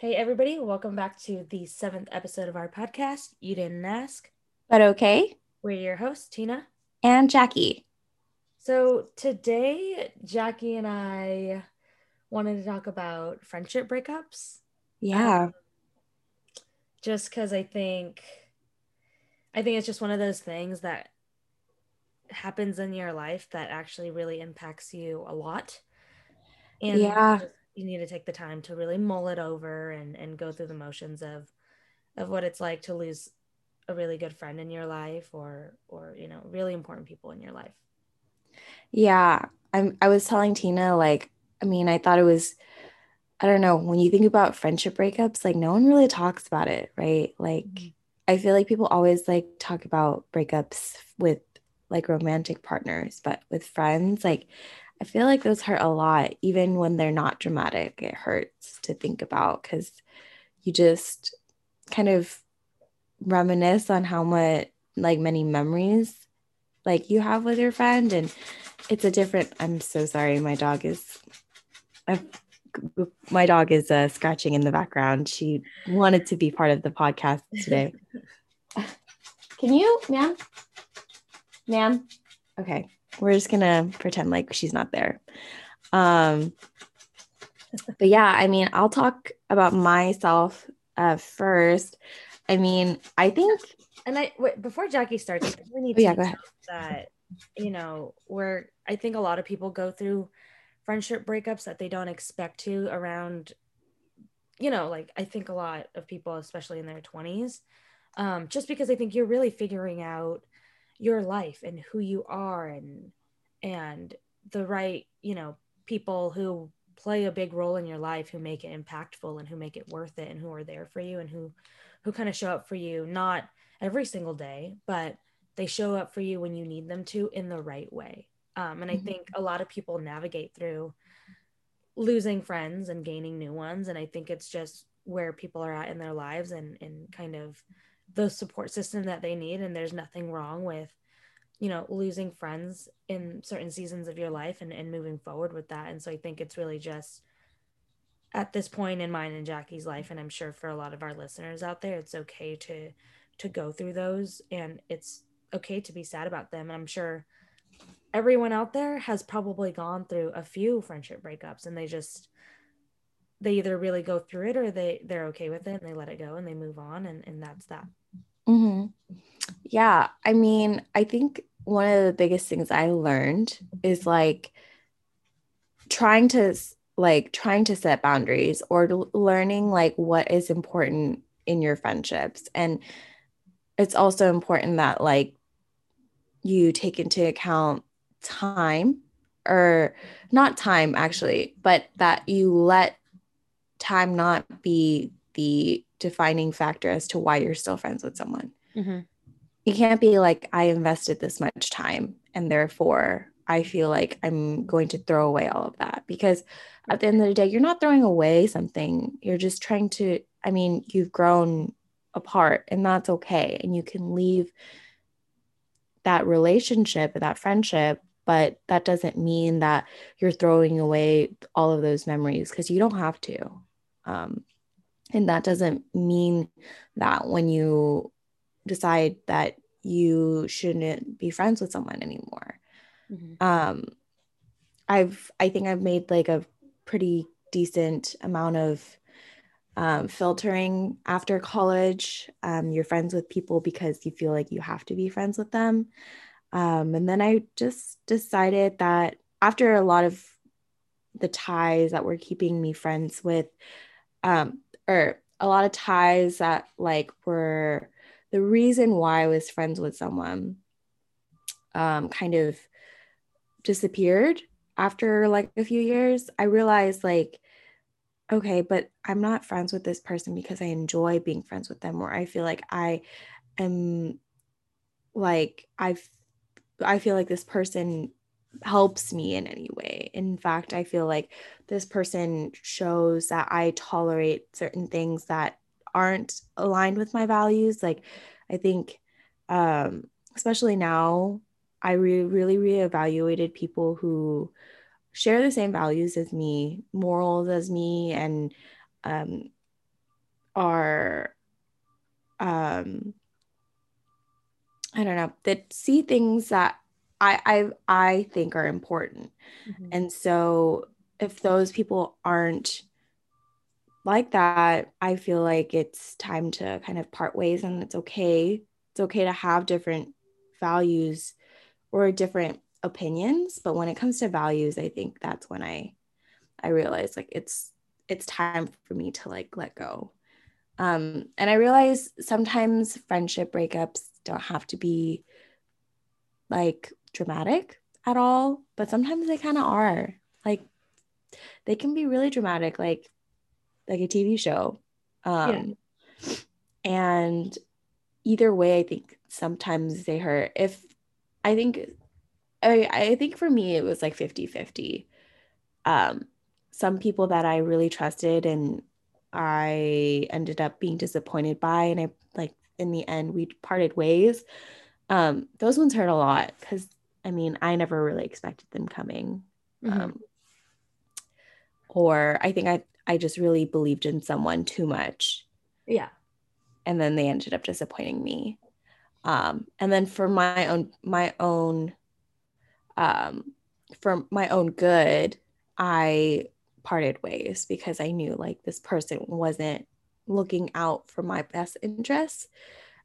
Hey, everybody, welcome back to the seventh episode of our podcast. You didn't ask, but okay. We're your hosts, Tina and Jackie. So, today, Jackie and I wanted to talk about friendship breakups. Yeah. Um, just because I think, I think it's just one of those things that happens in your life that actually really impacts you a lot. And yeah you need to take the time to really mull it over and and go through the motions of of what it's like to lose a really good friend in your life or or you know really important people in your life. Yeah. I'm i was telling tina like i mean i thought it was i don't know when you think about friendship breakups like no one really talks about it right? Like mm-hmm. i feel like people always like talk about breakups with like romantic partners but with friends like I feel like those hurt a lot, even when they're not dramatic. It hurts to think about because you just kind of reminisce on how much, like, many memories like you have with your friend. And it's a different, I'm so sorry. My dog is, I've, my dog is uh, scratching in the background. She wanted to be part of the podcast today. Can you, ma'am? Ma'am? Okay we're just gonna pretend like she's not there um but yeah i mean i'll talk about myself uh first i mean i think and i wait, before jackie starts we need oh, to yeah, go ahead. that you know where i think a lot of people go through friendship breakups that they don't expect to around you know like i think a lot of people especially in their 20s um, just because i think you're really figuring out your life and who you are and and the right you know people who play a big role in your life who make it impactful and who make it worth it and who are there for you and who who kind of show up for you not every single day but they show up for you when you need them to in the right way um, and i mm-hmm. think a lot of people navigate through losing friends and gaining new ones and i think it's just where people are at in their lives and and kind of the support system that they need and there's nothing wrong with you know losing friends in certain seasons of your life and, and moving forward with that. And so i think it's really just at this point in mine and jackie's life and i'm sure for a lot of our listeners out there it's okay to to go through those and it's okay to be sad about them. And i'm sure everyone out there has probably gone through a few friendship breakups and they just they either really go through it or they they're okay with it and they let it go and they move on and and that's that Mm-hmm. Yeah. I mean, I think one of the biggest things I learned is like trying to like trying to set boundaries or learning like what is important in your friendships and it's also important that like you take into account time or not time actually but that you let time not be the defining factor as to why you're still friends with someone. Mm-hmm. You can't be like, I invested this much time and therefore I feel like I'm going to throw away all of that because at the end of the day, you're not throwing away something. You're just trying to, I mean, you've grown apart and that's okay. And you can leave that relationship, that friendship, but that doesn't mean that you're throwing away all of those memories because you don't have to. Um, and that doesn't mean that when you decide that you shouldn't be friends with someone anymore. Mm-hmm. Um, I've, I think I've made like a pretty decent amount of um, filtering after college. Um, you're friends with people because you feel like you have to be friends with them. Um, and then I just decided that after a lot of the ties that were keeping me friends with um, or a lot of ties that like were the reason why I was friends with someone um, kind of disappeared after like a few years. I realized like, okay, but I'm not friends with this person because I enjoy being friends with them, or I feel like I am like I've I feel like this person helps me in any way. In fact, I feel like this person shows that I tolerate certain things that aren't aligned with my values. Like, I think, um, especially now, I re- really reevaluated people who share the same values as me, morals as me, and um, are um I don't know, that see things that I I I think are important. Mm-hmm. And so if those people aren't like that, I feel like it's time to kind of part ways and it's okay. It's okay to have different values or different opinions, but when it comes to values, I think that's when I I realize like it's it's time for me to like let go. Um, and I realize sometimes friendship breakups don't have to be like dramatic at all, but sometimes they kind of are. Like they can be really dramatic, like like a TV show. Um, yeah. And either way, I think sometimes they hurt. If I think, I, I think for me, it was like 50 50. Um, some people that I really trusted and I ended up being disappointed by, and I like in the end, we parted ways. Um, those ones hurt a lot because I mean, I never really expected them coming. Mm-hmm. Um, or I think I I just really believed in someone too much. Yeah. And then they ended up disappointing me. Um, and then for my own my own um for my own good, I parted ways because I knew like this person wasn't looking out for my best interests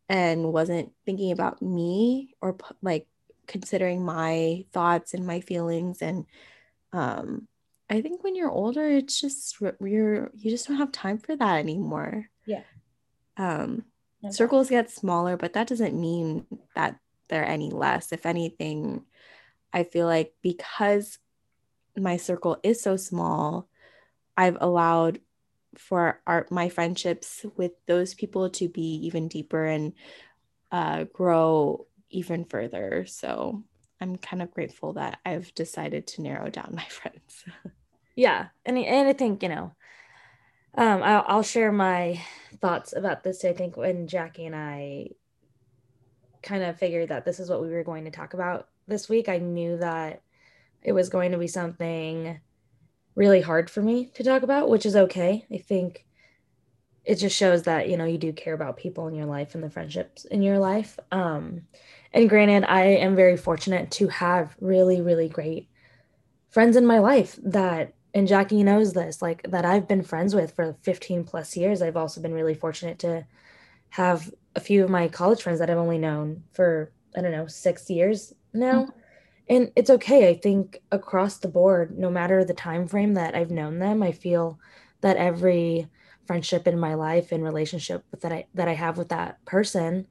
and wasn't thinking about me or like considering my thoughts and my feelings and um I think when you're older, it's just you're you just don't have time for that anymore. Yeah. Um, okay. circles get smaller, but that doesn't mean that they're any less. If anything, I feel like because my circle is so small, I've allowed for our my friendships with those people to be even deeper and uh, grow even further. So I'm kind of grateful that I've decided to narrow down my friends. yeah, and and I think you know, um, I'll, I'll share my thoughts about this. I think when Jackie and I kind of figured that this is what we were going to talk about this week, I knew that it was going to be something really hard for me to talk about, which is okay. I think it just shows that you know you do care about people in your life and the friendships in your life. Um, and granted, I am very fortunate to have really, really great friends in my life that, and Jackie knows this, like that I've been friends with for 15 plus years. I've also been really fortunate to have a few of my college friends that I've only known for, I don't know, six years now. Mm-hmm. And it's okay. I think across the board, no matter the time frame that I've known them, I feel that every friendship in my life and relationship that I that I have with that person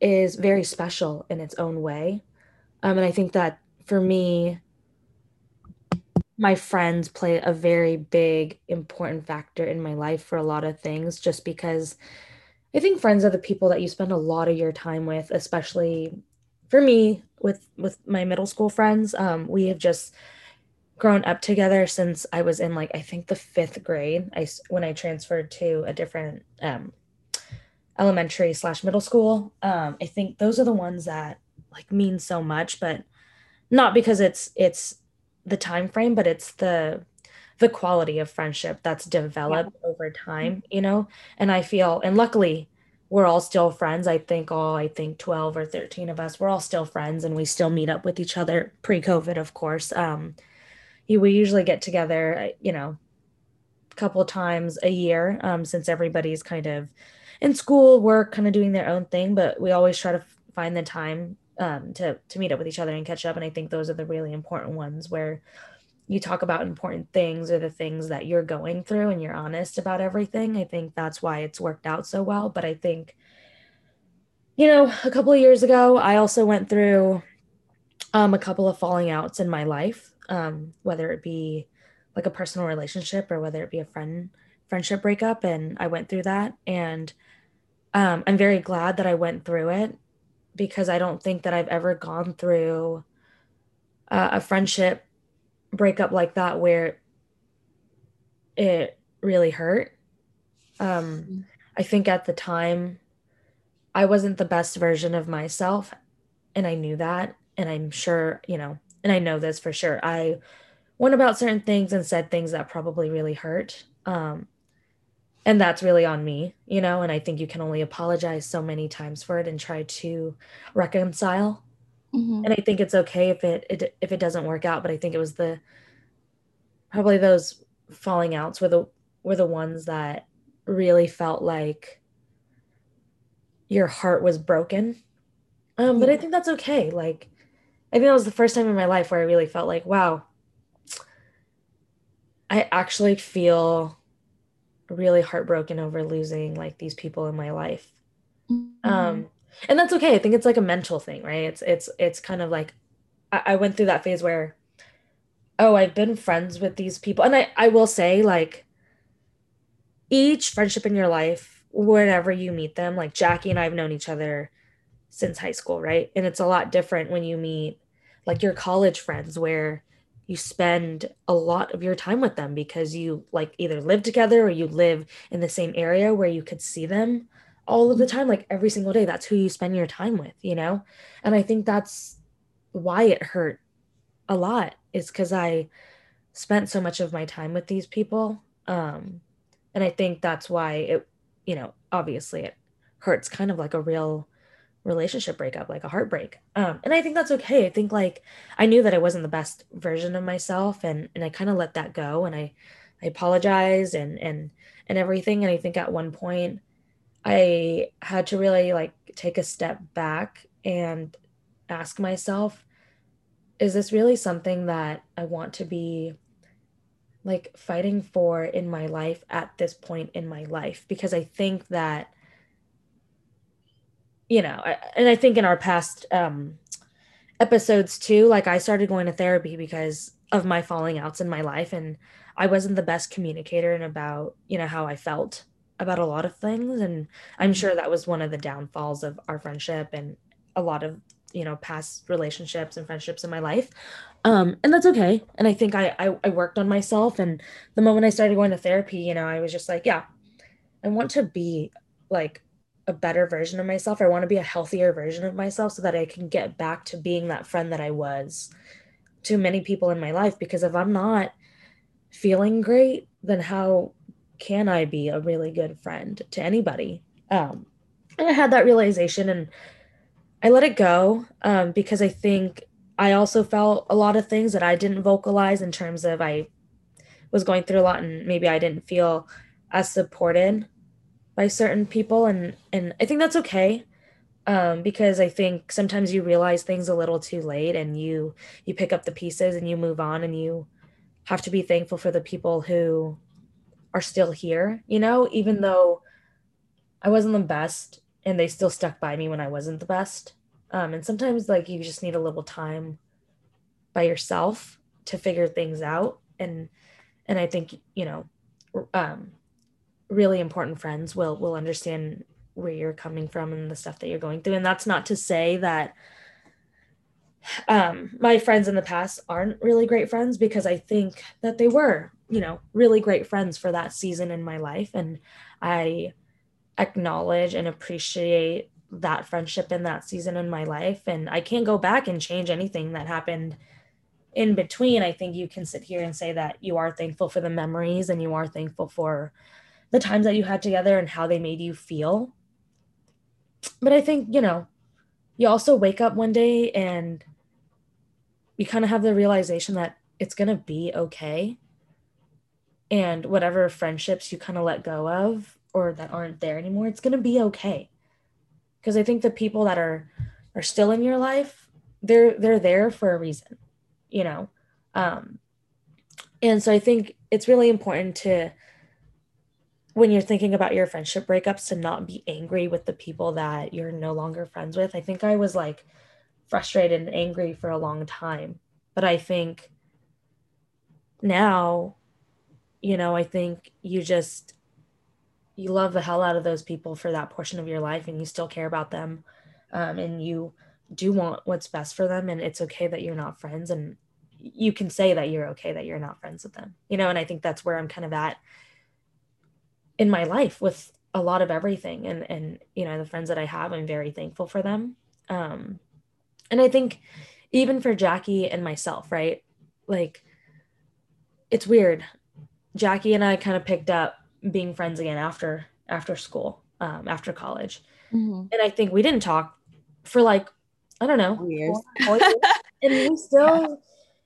is very special in its own way. Um, and I think that for me, my friends play a very big, important factor in my life for a lot of things, just because I think friends are the people that you spend a lot of your time with, especially for me with with my middle school friends. Um, we have just grown up together since I was in like I think the fifth grade. I when I transferred to a different um, elementary slash middle school. Um, I think those are the ones that like mean so much, but not because it's it's the time frame, but it's the the quality of friendship that's developed yeah. over time, you know. And I feel, and luckily, we're all still friends. I think all I think twelve or thirteen of us, we're all still friends, and we still meet up with each other pre-COVID, of course. Um, we usually get together, you know, a couple times a year, um, since everybody's kind of in school, work, kind of doing their own thing, but we always try to find the time um, to to meet up with each other and catch up. And I think those are the really important ones where you talk about important things or the things that you're going through and you're honest about everything. I think that's why it's worked out so well. But I think, you know, a couple of years ago, I also went through um, a couple of falling outs in my life, um, whether it be like a personal relationship or whether it be a friend friendship breakup. And I went through that. And um, I'm very glad that I went through it because I don't think that I've ever gone through uh, a friendship breakup like that where it really hurt. Um, mm-hmm. I think at the time I wasn't the best version of myself, and I knew that. And I'm sure, you know, and I know this for sure. I went about certain things and said things that probably really hurt. Um, and that's really on me you know and i think you can only apologize so many times for it and try to reconcile mm-hmm. and i think it's okay if it, it if it doesn't work out but i think it was the probably those falling outs were the were the ones that really felt like your heart was broken um but i think that's okay like i think that was the first time in my life where i really felt like wow i actually feel really heartbroken over losing like these people in my life. Mm-hmm. Um, and that's okay. I think it's like a mental thing, right? It's it's it's kind of like I, I went through that phase where, oh, I've been friends with these people, and I I will say like each friendship in your life, whenever you meet them, like Jackie and I have known each other since high school, right? And it's a lot different when you meet like your college friends where you spend a lot of your time with them because you like either live together or you live in the same area where you could see them all of the time like every single day. That's who you spend your time with you know? And i think that's why it hurt a lot is because i spent so much of my time with these people um and i think that's why it you know obviously it hurts kind of like a real relationship breakup, like a heartbreak. Um, and I think that's okay. I think like I knew that I wasn't the best version of myself and and I kind of let that go and I I apologized and and and everything. And I think at one point I had to really like take a step back and ask myself, is this really something that I want to be like fighting for in my life at this point in my life? Because I think that you know, and I think in our past um, episodes too, like I started going to therapy because of my falling outs in my life, and I wasn't the best communicator and about you know how I felt about a lot of things, and I'm sure that was one of the downfalls of our friendship and a lot of you know past relationships and friendships in my life. Um and that's okay and i think I, I i worked on myself and the moment i started going to therapy you know i was just like yeah i want to be like a better version of myself. I want to be a healthier version of myself so that I can get back to being that friend that I was to many people in my life. Because if I'm not feeling great, then how can I be a really good friend to anybody? Um, and I had that realization and I let it go um, because I think I also felt a lot of things that I didn't vocalize in terms of I was going through a lot and maybe I didn't feel as supported by certain people and and I think that's okay um, because I think sometimes you realize things a little too late and you you pick up the pieces and you move on and you have to be thankful for the people who are still here, you know, even though I wasn't the best and they still stuck by me when I wasn't the best. Um, and sometimes like you just need a little time by yourself to figure things out and and I think, you know, um, really important friends will will understand where you're coming from and the stuff that you're going through. And that's not to say that um my friends in the past aren't really great friends because i think that they were you know really great friends for that season in my life. And i acknowledge and appreciate that friendship in that season in my life. And i can't go back and change anything that happened in between. I think you can sit here and say that you are thankful for the memories and you are thankful for the times that you had together and how they made you feel. But I think, you know, you also wake up one day and you kind of have the realization that it's going to be okay. And whatever friendships you kind of let go of or that aren't there anymore, it's going to be okay. Because I think the people that are are still in your life, they're they're there for a reason, you know. Um and so I think it's really important to when you're thinking about your friendship breakups to not be angry with the people that you're no longer friends with. I think I was like frustrated and angry for a long time. But I think now, you know, I think you just you love the hell out of those people for that portion of your life and you still care about them um, and you do want what's best for them and it's okay that you're not friends and you can say that you're okay that you're not friends with them you know and i think that's where i'm kind of at in my life with a lot of everything and and you know the friends that i have i'm very thankful for them um and i think even for jackie and myself right like it's weird jackie and i kind of picked up being friends again after after school, um, after college. Mm-hmm. And I think we didn't talk for like I don't know years. Four, four years. and we still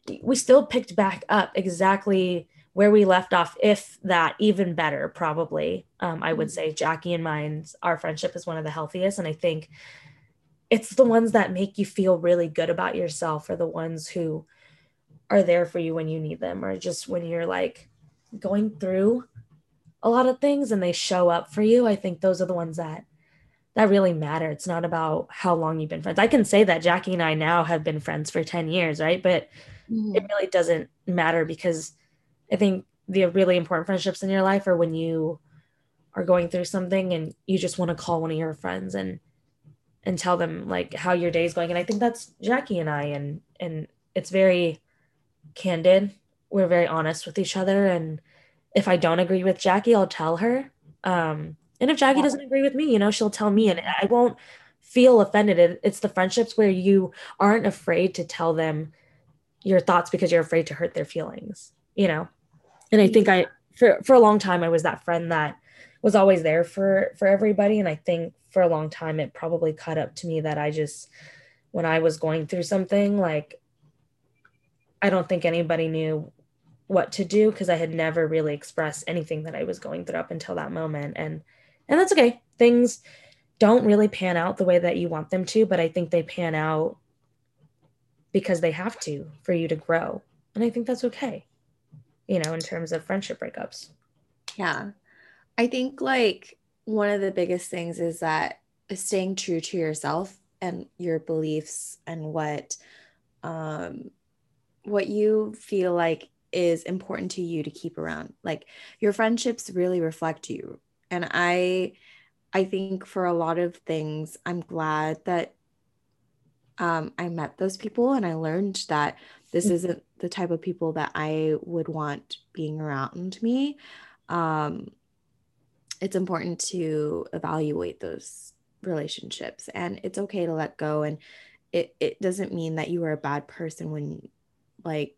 yeah. we still picked back up exactly where we left off, if that even better, probably. Um, I would mm-hmm. say Jackie and mine's our friendship is one of the healthiest, and I think it's the ones that make you feel really good about yourself, or the ones who are there for you when you need them, or just when you're like going through a lot of things and they show up for you. I think those are the ones that that really matter. It's not about how long you've been friends. I can say that Jackie and I now have been friends for 10 years, right? But mm-hmm. it really doesn't matter because I think the really important friendships in your life are when you are going through something and you just want to call one of your friends and and tell them like how your day is going. And I think that's Jackie and I and and it's very candid. We're very honest with each other. And if I don't agree with Jackie, I'll tell her. Um, and if Jackie doesn't agree with me, you know, she'll tell me and I won't feel offended. It's the friendships where you aren't afraid to tell them your thoughts because you're afraid to hurt their feelings, you know? And I think I, for, for a long time, I was that friend that was always there for, for everybody. And I think for a long time, it probably caught up to me that I just, when I was going through something, like, I don't think anybody knew what to do because I had never really expressed anything that I was going through up until that moment. And and that's okay. Things don't really pan out the way that you want them to, but I think they pan out because they have to for you to grow. And I think that's okay. You know, in terms of friendship breakups. Yeah. I think like one of the biggest things is that staying true to yourself and your beliefs and what um what you feel like is important to you to keep around. Like your friendships really reflect you. And I I think for a lot of things, I'm glad that um, I met those people and I learned that this mm-hmm. isn't the type of people that I would want being around me. Um, it's important to evaluate those relationships and it's okay to let go. And it, it doesn't mean that you are a bad person when like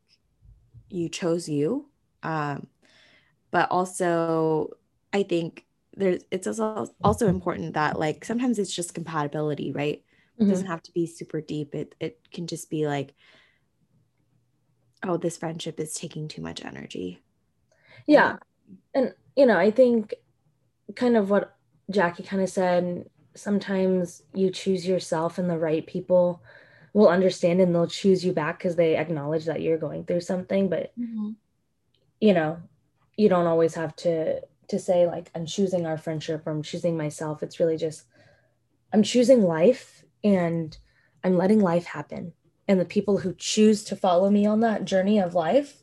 you chose you. Um, but also, I think there's it's also also important that like sometimes it's just compatibility, right? It mm-hmm. doesn't have to be super deep. It it can just be like, oh, this friendship is taking too much energy. Yeah, and you know, I think kind of what Jackie kind of said. Sometimes you choose yourself and the right people will understand and they'll choose you back because they acknowledge that you're going through something but mm-hmm. you know you don't always have to to say like i'm choosing our friendship or i'm choosing myself it's really just i'm choosing life and i'm letting life happen and the people who choose to follow me on that journey of life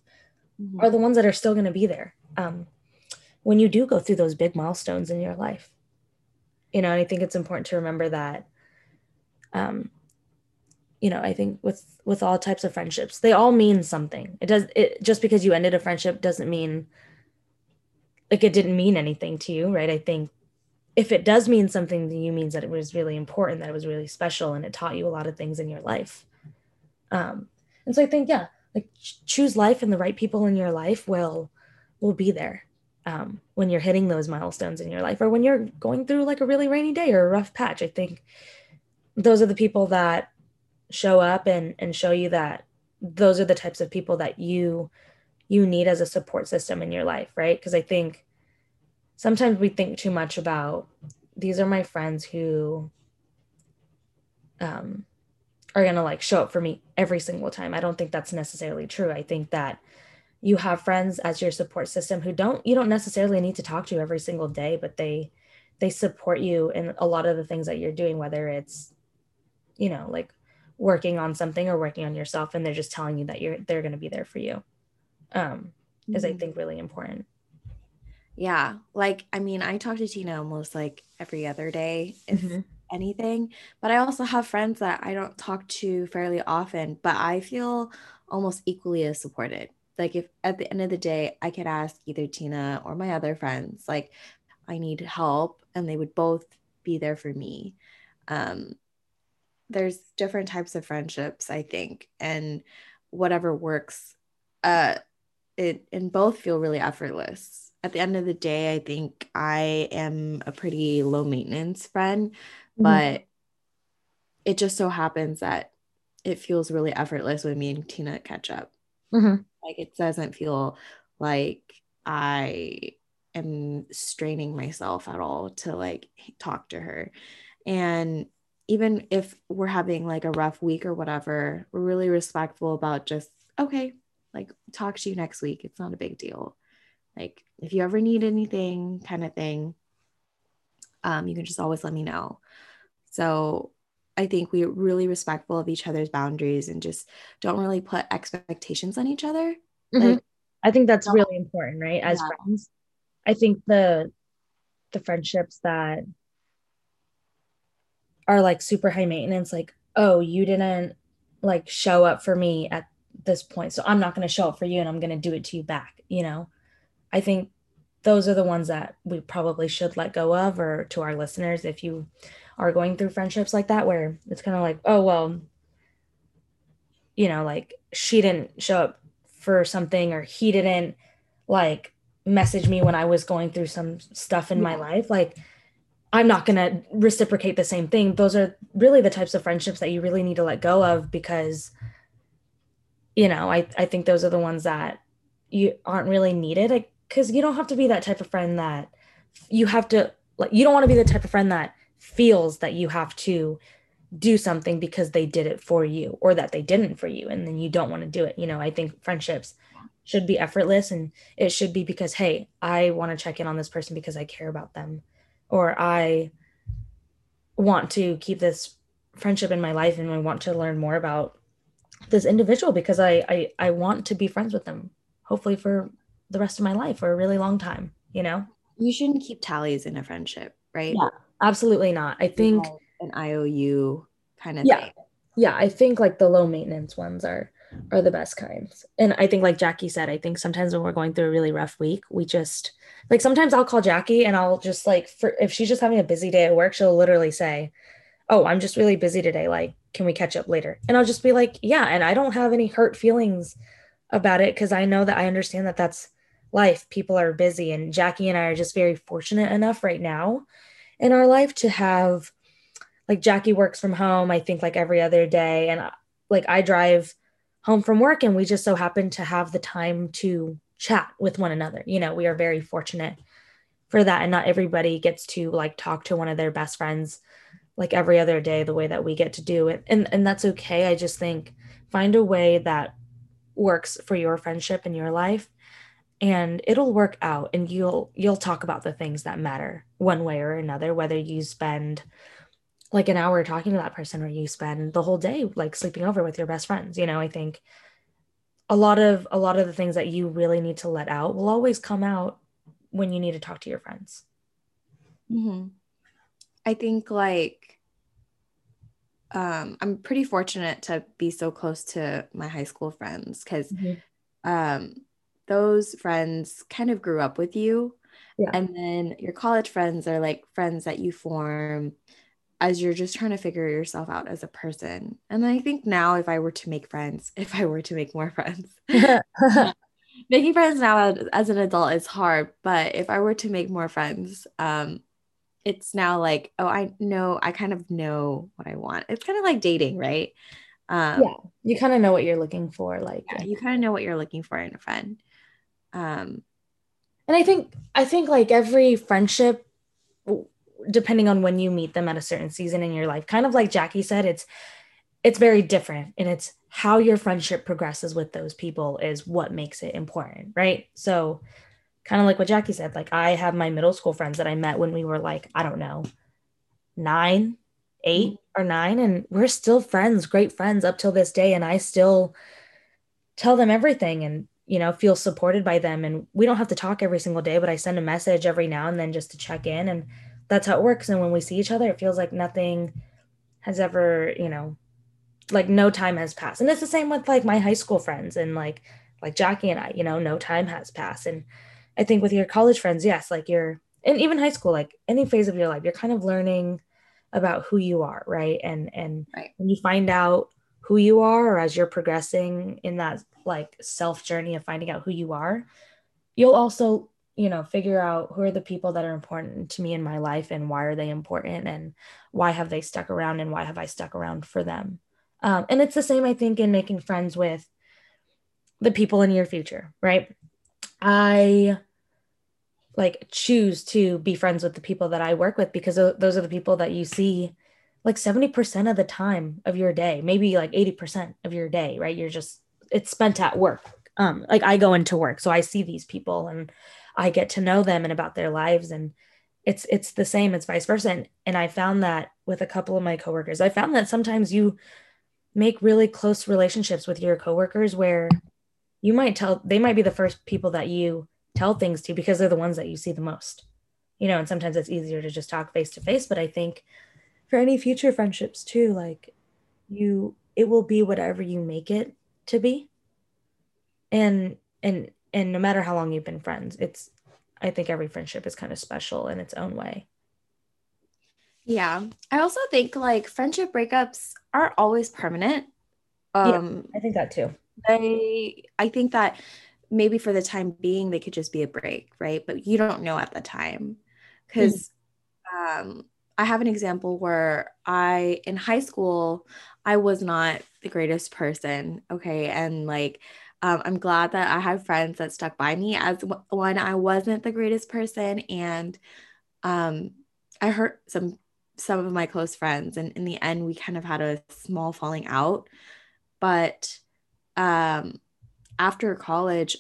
mm-hmm. are the ones that are still going to be there um, when you do go through those big milestones in your life. You know and i think it's important to remember that um, you know i think with with all types of friendships they all mean something. It does it just because you ended a friendship doesn't mean like it didn't mean anything to you right? I think if it does mean something to you means that it was really important that it was really special and it taught you a lot of things in your life um and so i think yeah like choose life and the right people in your life will will be there um, when you're hitting those milestones in your life or when you're going through like a really rainy day or a rough patch. I think those are the people that show up and and show you that those are the types of people that you you need as a support system in your life right? Because i think sometimes we think too much about these are my friends who um are going to like show up for me every single time i don't think that's necessarily true i think that you have friends as your support system who don't you don't necessarily need to talk to every single day but they they support you in a lot of the things that you're doing whether it's you know like working on something or working on yourself and they're just telling you that you're they're going to be there for you um mm-hmm. is i mm-hmm. think really important yeah like i mean i talk to tina almost like every other day mm-hmm. Anything but i also have friends that i don't talk to fairly often but i feel almost equally as supported. Like if at the end of the day i could ask either tina or my other friends like i need help and they would both be there for me. Um there's different types of friendships i think and whatever works uh it and both feel really effortless. At the end of the day, I think I am a pretty low maintenance friend, mm-hmm. but it just so happens that it feels really effortless when me and Tina catch up. Mm-hmm. Like it doesn't feel like I am straining myself at all to like talk to her. And even if we're having like a rough week or whatever, we're really respectful about just, okay, like talk to you next week. It's not a big deal. Like if you ever need anything, kind of thing, um, you can just always let me know. So I think we're really respectful of each other's boundaries and just don't really put expectations on each other. Mm-hmm. Like, I think that's really important, right? As yeah. friends, I think the the friendships that are like super high maintenance, like, oh, you didn't like show up for me at this point, so I'm not going to show up for you, and I'm going to do it to you back. You know, I think those are the ones that we probably should let go of, or to our listeners, if you are going through friendships like that, where it's kind of like, oh well, you know, like she didn't show up for something, or he didn't like message me when I was going through some stuff in yeah. my life, like I'm not going to reciprocate the same thing. Those are really the types of friendships that you really need to let go of because you know, I I think those are the ones that you aren't really needed because you don't have to be that type of friend that you have to like you don't want to be the type of friend that feels that you have to do something because they did it for you or that they didn't for you and then you don't want to do it. You know, I think friendships should be effortless and it should be because hey i want to check in on this person because i care about them or i want to keep this friendship in my life and i want to learn more about this individual because i i, I want to be friends with them hopefully for the rest of my life for a really long time you know you shouldn't keep tallies in a friendship right yeah absolutely not i think an iou kind of yeah thing. yeah i think like the low maintenance ones are are the best kinds. And I think, like Jackie said, I think sometimes when we're going through a really rough week, we just like sometimes I'll call Jackie and I'll just like, for if she's just having a busy day at work, she'll literally say, Oh, I'm just really busy today. Like, can we catch up later? And I'll just be like, Yeah. And I don't have any hurt feelings about it because I know that I understand that that's life. People are busy. And Jackie and I are just very fortunate enough right now in our life to have like Jackie works from home, I think like every other day. And uh, like I drive home from work and we just so happen to have the time to chat with one another. You know, we are very fortunate for that and not everybody gets to like talk to one of their best friends like every other day the way that we get to do it. And and that's okay. I just think find a way that works for your friendship and your life and it'll work out and you'll you'll talk about the things that matter one way or another whether you spend like an hour talking to that person or you spend the whole day like sleeping over with your best friends you know i think a lot of a lot of the things that you really need to let out will always come out when you need to talk to your friends mm-hmm. i think like um, i'm pretty fortunate to be so close to my high school friends because mm-hmm. um, those friends kind of grew up with you yeah. and then your college friends are like friends that you form as you're just trying to figure yourself out as a person. And I think now, if I were to make friends, if I were to make more friends, making friends now as an adult is hard. But if I were to make more friends, um, it's now like, oh, I know, I kind of know what I want. It's kind of like dating, right? Um, yeah, you kind of know what you're looking for. Like, yeah, you kind of know what you're looking for in a friend. Um, and I think, I think like every friendship depending on when you meet them at a certain season in your life kind of like jackie said it's it's very different and it's how your friendship progresses with those people is what makes it important right? So kind of like what jackie said like i have my middle school friends that i met when we were like i don't know nine eight or nine and we're still friends great friends up till this day and i still tell them everything and you know feel supported by them and we don't have to talk every single day but i send a message every now and then just to check in and that's how it works. And when we see each other, it feels like nothing has ever, you know, like no time has passed. And it's the same with like my high school friends and like like Jackie and I, you know, no time has passed. And I think with your college friends, yes, like you're and even high school, like any phase of your life, you're kind of learning about who you are, right? And and right. when you find out who you are or as you're progressing in that like self journey of finding out who you are, you'll also you know figure out who are the people that are important to me in my life and why are they important and why have they stuck around and why have i stuck around for them. Um, and it's the same i think in making friends with the people in your future right? I like choose to be friends with the people that i work with because those are the people that you see like 70% of the time of your day maybe like 80% of your day right? You're just it's spent at work. Um like i go into work so i see these people and I get to know them and about their lives and it's it's the same it's vice versa and, and I found that with a couple of my coworkers. I found that sometimes you make really close relationships with your coworkers where you might tell they might be the first people that you tell things to because they're the ones that you see the most you know and sometimes it's easier to just talk face to face but I think for any future friendships too like you it will be whatever you make it to be. And and and no matter how long you've been friends it's i think every friendship is kind of special in its own way. Yeah. I also think like friendship breakups are always permanent. Um yeah, i think that too. they i think that maybe for the time being they could just be a break right? But you don't know at the time. Because mm. um i have an example where i in high school i was not the greatest person okay and like um, I'm glad that I have friends that stuck by me as when I wasn't the greatest person, and um, I hurt some some of my close friends, and in the end, we kind of had a small falling out. But um, after college,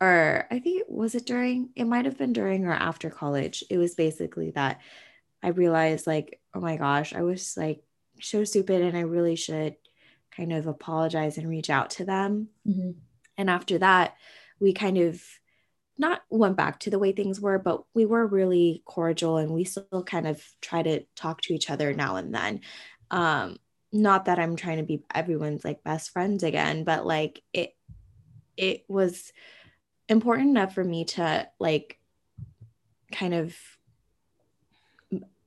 or I think was it during? It might have been during or after college. It was basically that I realized, like, oh my gosh, I was like so stupid, and I really should kind of apologize and reach out to them. Mm-hmm. And after that, we kind of not went back to the way things were, but we were really cordial and we still kind of try to talk to each other now and then. Um, not that I'm trying to be everyone's like best friends again, but like it it was important enough for me to like kind of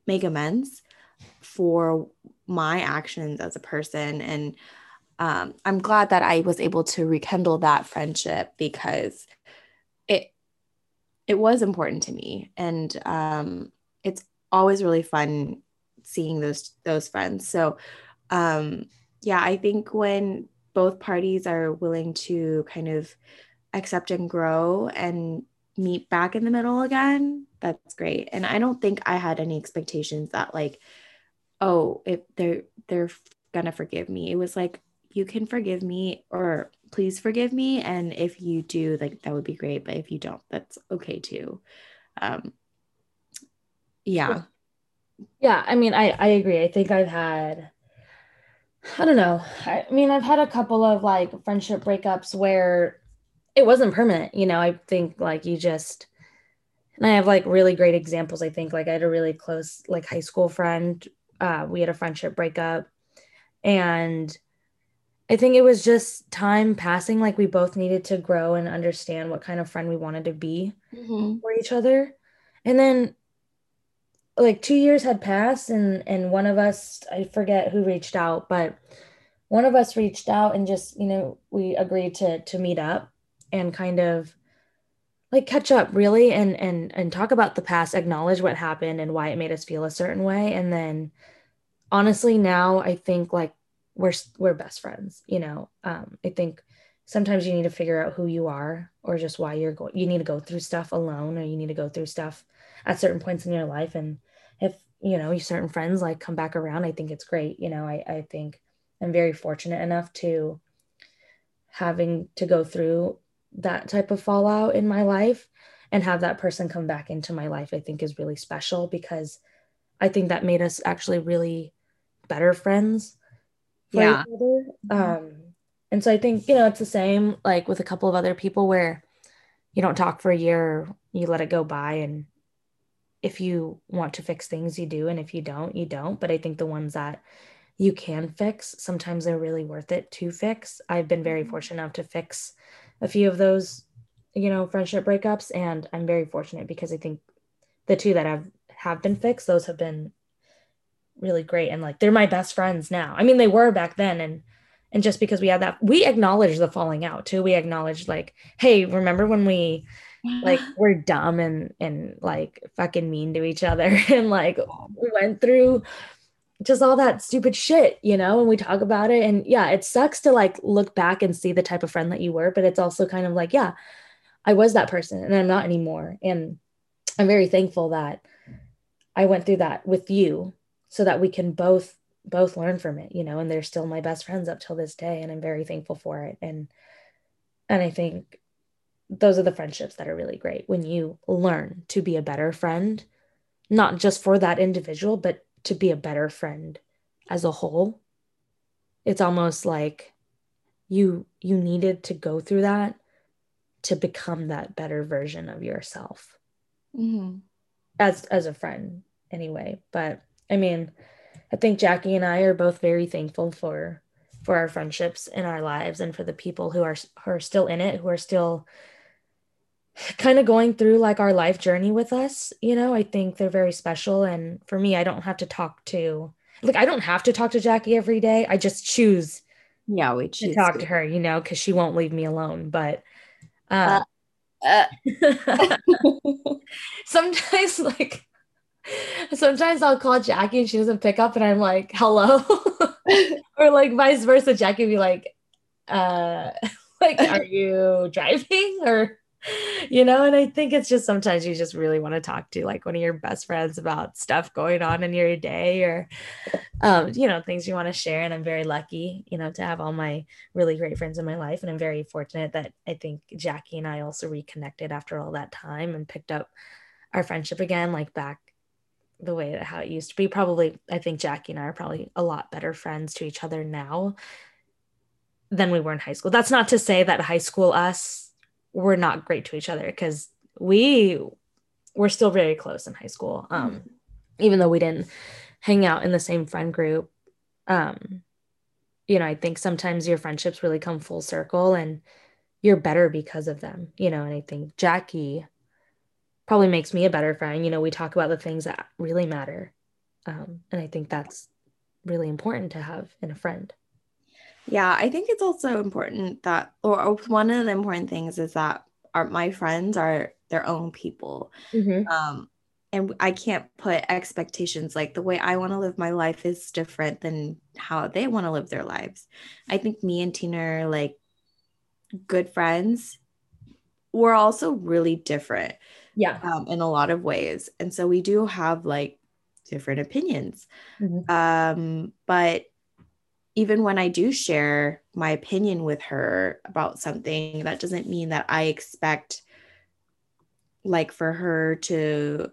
make amends for my actions as a person. And um, i'm glad that i was able to rekindle that friendship because it it was important to me. And um, it's always really fun seeing those those friends. So um, yeah i think when both parties are willing to kind of accept and grow and meet back in the middle again that's great. And i don't think i had any expectations that like oh if they're they're gonna forgive me. It was like you can forgive me or please forgive me. And if you do like that would be great. But if you don't that's okay too. Um yeah. Yeah i mean i i agree. I think i've had i don't know. I mean i've had a couple of like friendship breakups where it wasn't permanent. You know i think like you just and i have like really great examples i think. Like i had a really close like high school friend uh, we had a friendship breakup. And i think it was just time passing like we both needed to grow and understand what kind of friend we wanted to be mm-hmm. for each other. And then like two years had passed and and one of us i forget who reached out but one of us reached out and just you know we agreed to to meet up and kind of like catch up really and and and talk about the past acknowledge what happened and why it made us feel a certain way and then honestly now i think like we're we're best friends you know? Um i think sometimes you need to figure out who you are or just why you're going you need to go through stuff alone or you need to go through stuff at certain points in your life and if you know certain friends like come back around i think it's great you know? I i think i'm very fortunate enough to having to go through that type of fallout in my life and have that person come back into my life i think is really special because i think that made us actually really better friends yeah mm-hmm. um and so i think you know it's the same like with a couple of other people where you don't talk for a year you let it go by and if you want to fix things you do and if you don't you don't but i think the ones that you can fix sometimes they're really worth it to fix i've been very mm-hmm. fortunate enough to fix a few of those, you know, friendship breakups. And I'm very fortunate because I think the two that have have been fixed, those have been really great. And like they're my best friends now. I mean, they were back then and and just because we had that we acknowledge the falling out too we acknowledge like hey remember when we like we're dumb and and like fucking mean to each other and like went through just all that stupid shit, you know, and we talk about it. And yeah, it sucks to like look back and see the type of friend that you were, but it's also kind of like, yeah, I was that person and I'm not anymore. And I'm very thankful that I went through that with you so that we can both both learn from it, you know, and they're still my best friends up till this day and I'm very thankful for it. And and I think those are the friendships that are really great when you learn to be a better friend, not just for that individual, but to be a better friend as a whole. It's almost like you you needed to go through that to become that better version of yourself mm-hmm. as as a friend anyway but i mean i think jackie and i are both very thankful for for our friendships in our lives and for the people who are who are still in it who are still kind of going through like our life journey with us you know? I think they're very special and for me i don't have to talk to like i don't have to talk to jackie every day. I just choose yeah we choose to talk to, to her you know because she won't leave me alone but uh, uh, uh. sometimes like sometimes i'll call jackie and she doesn't pick up and i'm like hello? Or like vice versa jackie be like uh like are you driving? Or you know and i think it's just sometimes you just really want to talk to like one of your best friends about stuff going on in your day or um, you know things you want to share and i'm very lucky you know to have all my really great friends in my life and i'm very fortunate that i think jackie and i also reconnected after all that time and picked up our friendship again like back the way that how it used to be. Probably i think jackie and i are probably a lot better friends to each other now than we were in high school. That's not to say that high school us we're not great to each other because we were still very close in high school. Um, mm-hmm. even though we didn't hang out in the same friend group. Um, you know, I think sometimes your friendships really come full circle and you're better because of them, you know, and I think Jackie probably makes me a better friend. You know, we talk about the things that really matter. Um, and I think that's really important to have in a friend. Yeah, I think it's also important that, or one of the important things is that our my friends are their own people. Mm-hmm. Um, and I can't put expectations like the way I want to live my life is different than how they want to live their lives. I think me and Tina are like good friends. We're also really different. Yeah. Um, in a lot of ways. And so we do have like different opinions. Mm-hmm. Um, but even when I do share my opinion with her about something, that doesn't mean that I expect like for her to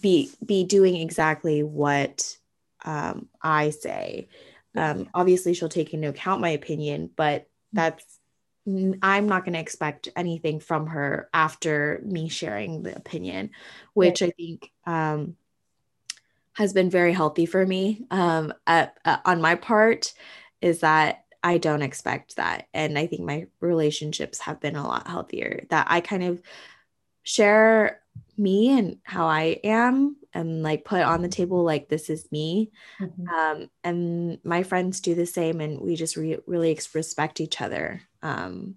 be be doing exactly what um, I say. Um, obviously, she'll take into account my opinion, but that's I'm not going to expect anything from her after me sharing the opinion, which I think um, has been very healthy for me um, at, uh, on my part is that I don't expect that. And I think my relationships have been a lot healthier, that I kind of share me and how I am and like put on the table, like, this is me. Mm-hmm. Um, and my friends do the same. And we just re- really respect each other um,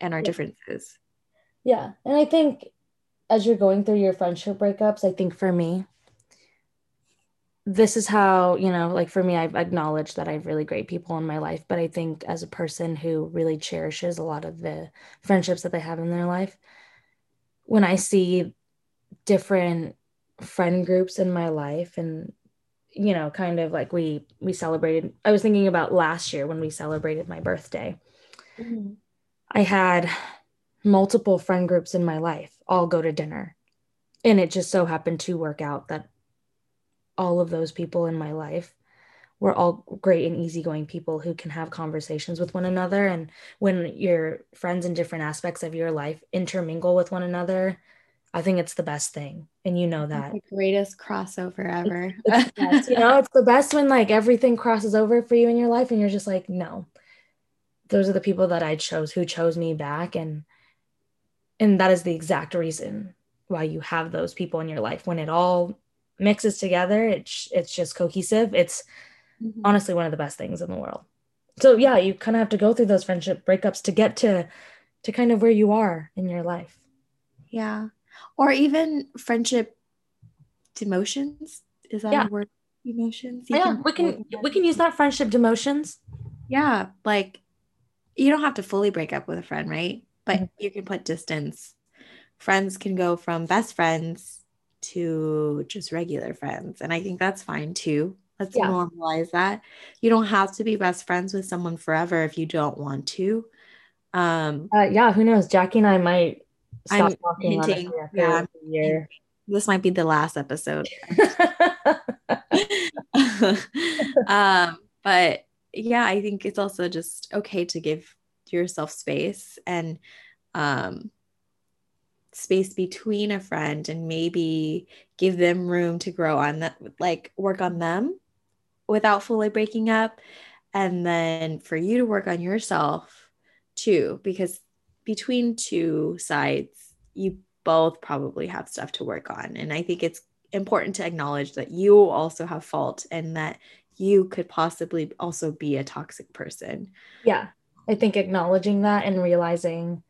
and our yeah. differences. Yeah. And I think as you're going through your friendship breakups, I think for me, this is how you know like for me i've acknowledged that i have really great people in my life but i think as a person who really cherishes a lot of the friendships that they have in their life when i see different friend groups in my life and you know kind of like we we celebrated i was thinking about last year when we celebrated my birthday mm-hmm. i had multiple friend groups in my life all go to dinner and it just so happened to work out that all of those people in my life were all great and easygoing people who can have conversations with one another. And when your friends in different aspects of your life intermingle with one another, I think it's the best thing. And you know that. the greatest crossover ever. It's, it's you know, it's the best when like everything crosses over for you in your life and you're just like, no. Those are the people that I chose who chose me back and and that is the exact reason why you have those people in your life when it all mixes together it's it's just cohesive it's mm-hmm. honestly one of the best things in the world so yeah you kind of have to go through those friendship breakups to get to to kind of where you are in your life Yeah. Or even friendship demotions. Is that yeah. a word? Emotions. Yeah, we can we can use that friendship demotions. Yeah, like you don't have to fully break up with a friend, right? But mm-hmm. you can put distance. Friends can go from best friends to just regular friends. And I think that's fine too. Let's yeah. normalize that. You don't have to be best friends with someone forever if you don't want to. Um uh, yeah, who knows? Jackie and I might stop I'm talking hinting, yeah, year. This might be the last episode. um, but yeah, I think it's also just okay to give yourself space and um, space between a friend and maybe give them room to grow on that, like work on them without fully breaking up. And then for you to work on yourself too, because between two sides, you both probably have stuff to work on. And I think it's important to acknowledge that you also have fault and that you could possibly also be a toxic person. Yeah. I think acknowledging that and realizing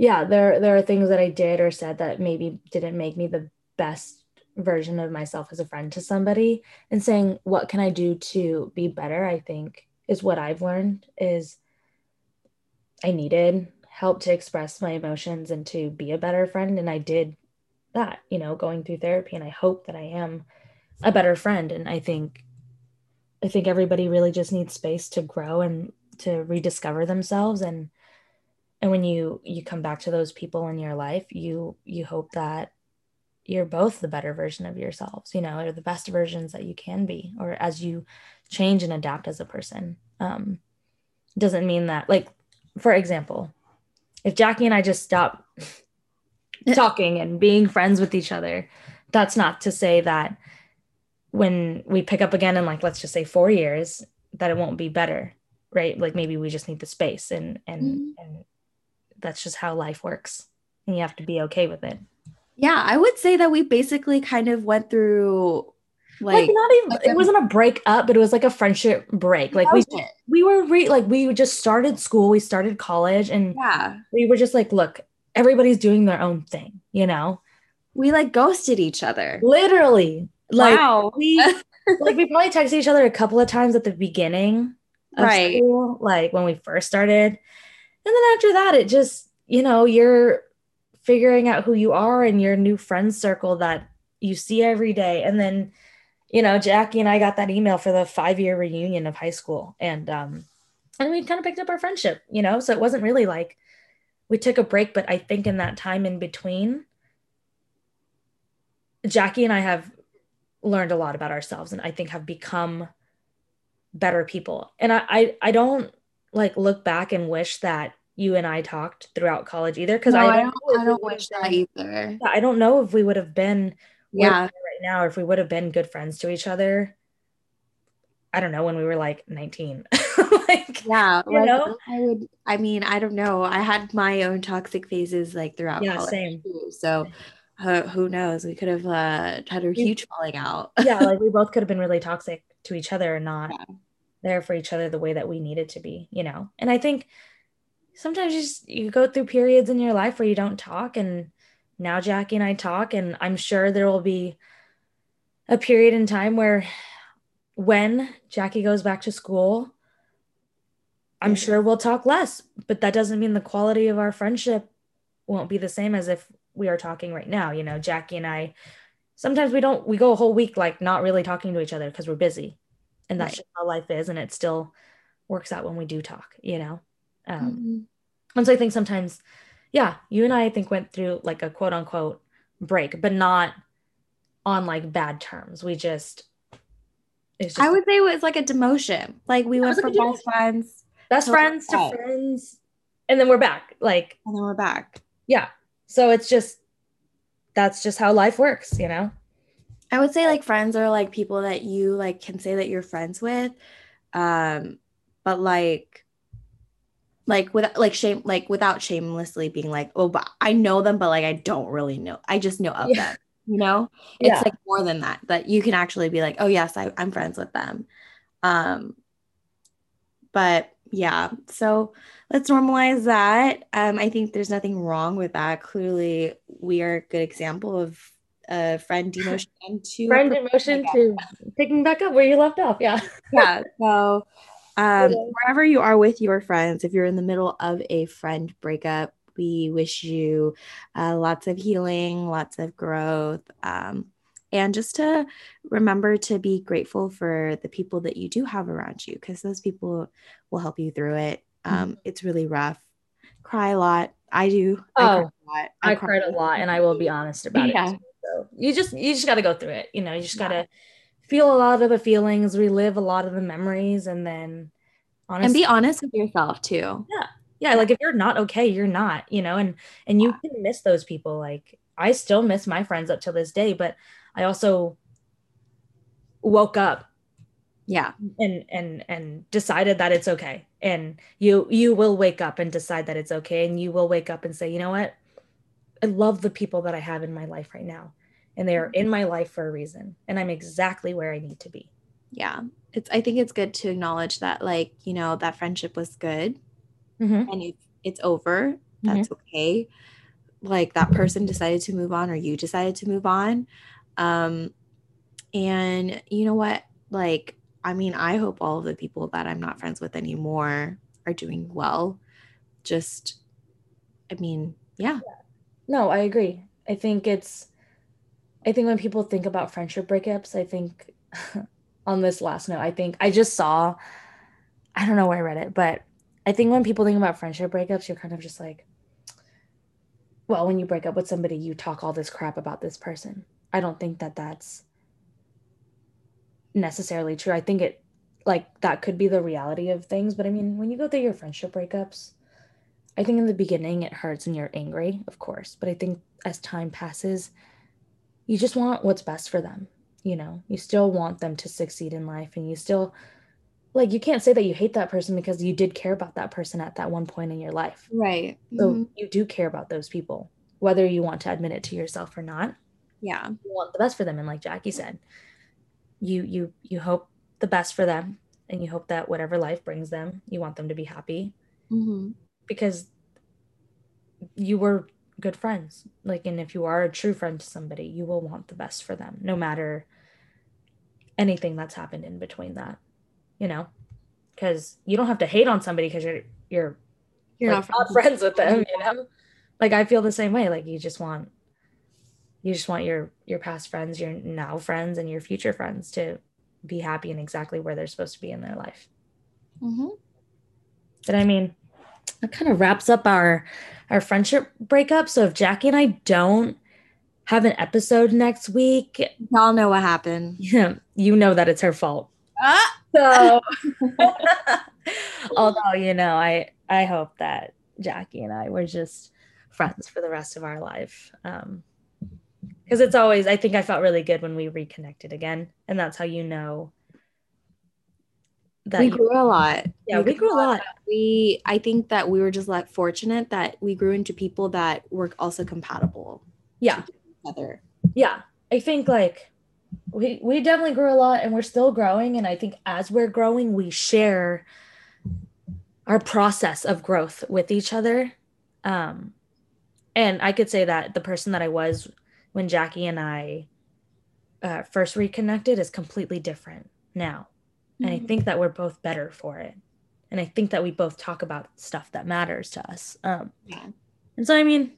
yeah, there there are things that I did or said that maybe didn't make me the best version of myself as a friend to somebody. And saying what can I do to be better, I think is what I've learned is I needed help to express my emotions and to be a better friend. And I did that, you know, going through therapy. And I hope that I am a better friend. And I think I think everybody really just needs space to grow and to rediscover themselves. And and when you you come back to those people in your life, you you hope that you're both the better version of yourselves, you know, or the best versions that you can be or as you change and adapt as a person. Um doesn't mean that like for example, if Jackie and I just stop talking and being friends with each other. That's not to say that when we pick up again in like let's just say 4 years that it won't be better, right? Like maybe we just need the space and and mm-hmm. and that's just how life works. And you have to be okay with it. Yeah, I would say that we basically kind of went through like, like not even like it wasn't a break up but it was like a friendship break like we we were re- like we just started school we started college and yeah we were just like look everybody's doing their own thing, you know? We like ghosted each other. Literally. Like wow. we like we probably texted each other a couple of times at the beginning right. School, like when we first started. And then after that, it just, you know, you're figuring out who you are and your new friend circle that you see every day. And then, you know, Jackie and I got that email for the five year reunion of high school. And um, and we kind of picked up our friendship, you know. So it wasn't really like we took a break, but I think in that time in between, Jackie and I have learned a lot about ourselves and I think have become better people. And I, I, I don't like look back and wish that you and I talked throughout college either. Cause no, I don't, I don't, I don't wish that either. I don't know if we would have been yeah right now, or if we would have been good friends to each other. I don't know when we were like 19. like, yeah, you like, know, I would. I mean, I don't know. I had my own toxic phases like throughout yeah, college same. Too, so uh, who knows? We could have uh, had a huge falling out. yeah, like we both could have been really toxic to each other and not yeah. There for each other the way that we needed to be. You know, and I think sometimes you just you go through periods in your life where you don't talk, and now Jackie and I talk, and I'm sure there will be a period in time where when Jackie goes back to school I'm sure we'll talk less, but that doesn't mean the quality of our friendship won't be the same as if we are talking right now. You know, Jackie and I, sometimes we don't, we go a whole week like not really talking to each other because we're busy. And that's right. just how life is. And it still works out when we do talk, you know? Um, mm-hmm. And so I think sometimes, yeah, you and I, I think went through like a quote unquote break, but not on like bad terms. We just, just I would say it was like a demotion. Like we went from best friends best friends to friends and then we're back like and then we're back yeah so it's just that's just how life works you know i would say like friends are like people that you like can say that you're friends with um but like like with like shame like without shamelessly being like oh but i know them but like i don't really know i just know of yeah. them you know it's yeah. like more than that that you can actually be like oh yes I, i'm friends with them um but Yeah. So let's normalize that. Um, I think there's nothing wrong with that. Clearly, we are a good example of a friend demotion to friend demotion to picking back up where you left off. Yeah. Yeah. So um, wherever you are with your friends, if you're in the middle of a friend breakup, we wish you uh, lots of healing, lots of growth. Um, and just to remember to be grateful for the people that you do have around you because those people will help you through it um, mm-hmm. it's really rough cry a lot i do oh i, I, I cried a lot and i will be honest about yeah. it so you just you just got to go through it you know you just got to feel a lot of the feelings relive a lot of the memories and then honestly, and be honest with yourself too. Yeah. Yeah like if you're not okay you're not you know and and you yeah. can miss those people like i still miss my friends up to this day but I also woke up yeah. and and and decided that it's okay. And you you will wake up and decide that it's okay and you will wake up and say you know what i love the people that i have in my life right now and they are in my life for a reason and i'm exactly where i need to be yeah it's i think it's good to acknowledge that like you know that friendship was good mm-hmm. and it's it's over that's mm-hmm. okay like that person decided to move on or you decided to move on um, and you know what? Like, I mean, I hope all of the people that I'm not friends with anymore are doing well. Just, I mean, yeah. No, I agree. I think it's, I think when people think about friendship breakups, I think on this last note, I think I just saw, I don't know where I read it, but I think when people think about friendship breakups, you're kind of just like, well, when you break up with somebody, you talk all this crap about this person. I don't think that that's necessarily true. I think it like that could be the reality of things, but I mean, when you go through your friendship breakups, I think in the beginning it hurts and you're angry, of course, but I think as time passes, you just want what's best for them, you know. You still want them to succeed in life and you still like you can't say that you hate that person because you did care about that person at that one point in your life. Right. So mm-hmm. you do care about those people, whether you want to admit it to yourself or not yeah you want the best for them and like jackie said you you you hope the best for them and you hope that whatever life brings them you want them to be happy mm-hmm. Because you were good friends. Like and if you are a true friend to somebody you will want the best for them no matter anything that's happened in between that you know? Because you don't have to hate on somebody because you're you're you're like, not, friends with them you know? Like i feel the same way. Like you just want you just want your your past friends your now friends and your future friends to be happy and exactly where they're supposed to be in their life. Mm-hmm. but i mean that kind of wraps up our our friendship breakup. So if jackie and i don't have an episode next week y'all know what happened. yeah you know that it's her fault. Ah! so although you know i i hope that jackie and i were just friends for the rest of our life. Um because it's always i think i felt really good when we reconnected again and that's how you know that we grew a lot. Yeah we, we grew, a lot. lot. We i think that we were just like fortunate that we grew into people that were also compatible yeah. together yeah. I think like we we definitely grew a lot and we're still growing and i think as we're growing we share our process of growth with each other. Um and i could say that the person that i was when Jackie and I uh, first reconnected is completely different now. Mm-hmm. And I mm-hmm. think that we're both better for it. And I think that we both talk about stuff that matters to us. Um, yeah. And so, I mean,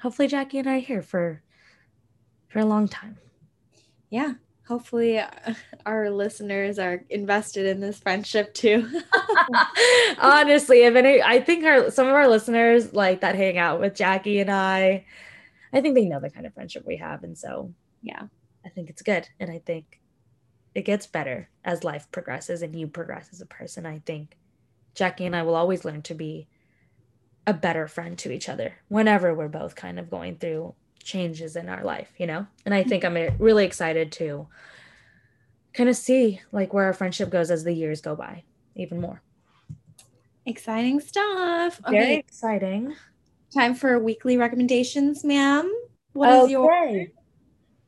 hopefully Jackie and I are here for for a long time. Yeah. Hopefully uh, our listeners are invested in this friendship too. Honestly, if any, I think our some of our listeners like that hang out with Jackie and I I think they know the kind of friendship we have. And so, yeah, I think it's good. And I think it gets better as life progresses and you progress as a person. I think Jackie and I will always learn to be a better friend to each other whenever we're both kind of going through changes in our life, you know? And I think I'm really excited to kind of see like where our friendship goes as the years go by even more. Exciting stuff. Okay. Very exciting. Time for weekly recommendations, ma'am. What okay. is your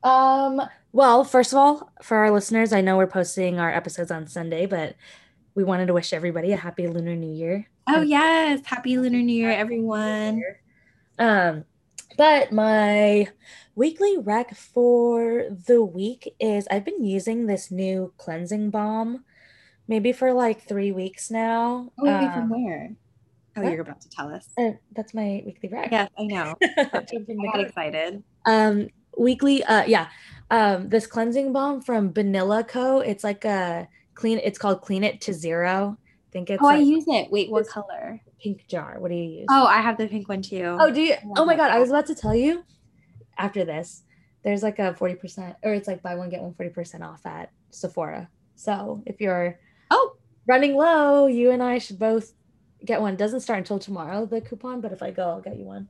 um well, first of all, for our listeners, I know we're posting our episodes on Sunday, but we wanted to wish everybody a happy Lunar New Year. Oh yes, happy Lunar New Year, everyone. Um, but my weekly rec for the week is I've been using this new cleansing balm, maybe for like three weeks now. Oh, um, from where? Oh, what? you're about to tell us. Uh, that's my weekly rec. Yes, I know. I got excited. Um, weekly, uh, yeah. Um, this cleansing balm from Banila Co. It's like a clean. It's called Clean It to Zero. I think it's. Oh, like, I use it. Wait, what color? Pink jar. What do you use? Oh, I have the pink one too. Oh, do you? Oh my god, I was about to tell you. After this, there's like a forty percent, or it's like buy one get one 40 percent off at Sephora. So if you're oh running low, you and I should both get one. Doesn't start until tomorrow the coupon, but if I go, I'll get you one.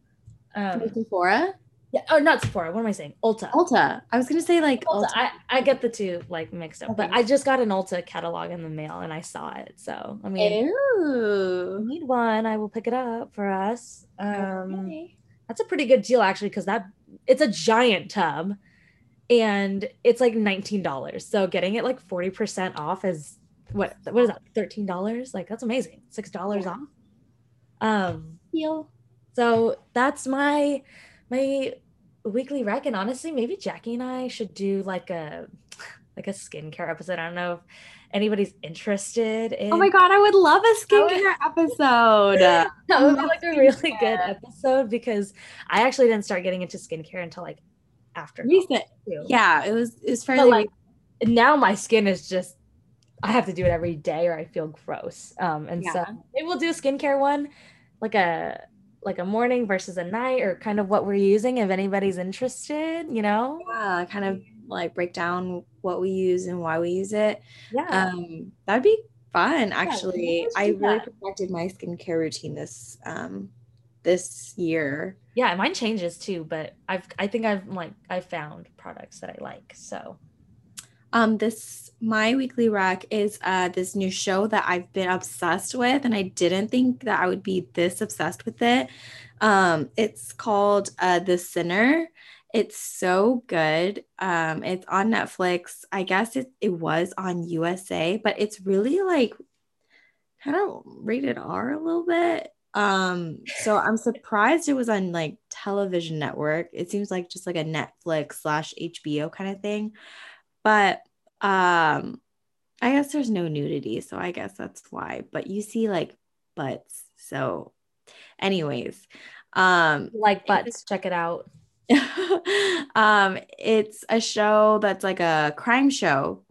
Um, Sephora. Yeah. Oh, not Sephora. What am I saying? Ulta. Ulta. I was gonna say like Ulta. Ulta. I, I get the two like mixed up, okay. but I just got an Ulta catalog in the mail and I saw it. So I mean, Ew. need one. I will pick it up for us. Um, okay. that's a pretty good deal actually, because that it's a giant tub, and it's like nineteen dollars. So getting it like forty percent off is what? What is that? Thirteen dollars? Like that's amazing. Six dollars yeah. off. Um. Deal. So that's my my weekly rec and honestly maybe jackie and i should do like a like a skincare episode. I don't know if anybody's interested in oh my god i would love a skincare episode. That would be like a really good episode because i actually didn't start getting into skincare until like after recent. yeah it was it was fairly like now my skin is just i have to do it every day or i feel gross. Um and yeah. so maybe we'll do a skincare one like a like a morning versus a night or kind of what we're using if anybody's interested, you know? Yeah, kind of like break down what we use and why we use it. Yeah. Um, that'd be fun actually. Yeah, I really perfected my skincare routine this um this year. Yeah, mine changes too, but I've I think I've like I found products that I like. So um, this my weekly rec is uh this new show that I've been obsessed with, and I didn't think that I would be this obsessed with it. Um, it's called uh The Sinner. It's so good. Um, it's on Netflix. I guess it, it was on USA, but it's really like kind of rated R a little bit. Um, so I'm surprised it was on like television network. It seems like just like a Netflix slash HBO kind of thing but um I guess there's no nudity, so I guess that's why. But you see like butts. So anyways, um like butts, check it out. um it's a show that's like a crime show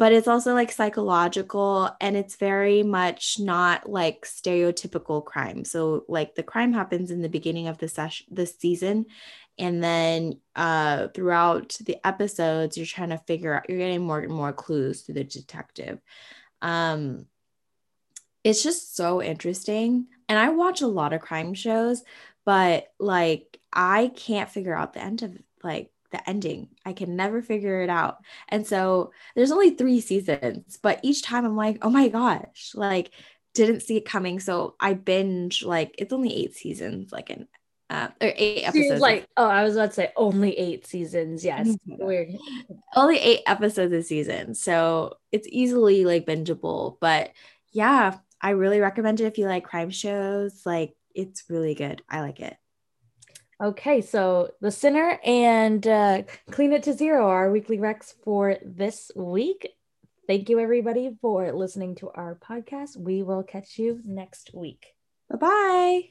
but it's also like psychological and it's very much not like stereotypical crime. So like the crime happens in the beginning of the session this season and then uh throughout the episodes you're trying to figure out you're getting more and more clues to the detective. Um it's just so interesting and I watch a lot of crime shows but like I can't figure out the end of like the ending. I can never figure it out. And so there's only three seasons, but each time I'm like, oh my gosh, like didn't see it coming. So I binge like it's only eight seasons, like an uh, or eight episodes. Like, oh, I was about to say only eight seasons. Yes, weird. Only eight episodes a season, so it's easily like bingeable. But yeah, I really recommend it if you like crime shows. Like, it's really good. I like it. Okay, so The Sinner and uh, Clean It to Zero are our weekly recs for this week. Thank you, everybody, for listening to our podcast. We will catch you next week. Bye bye.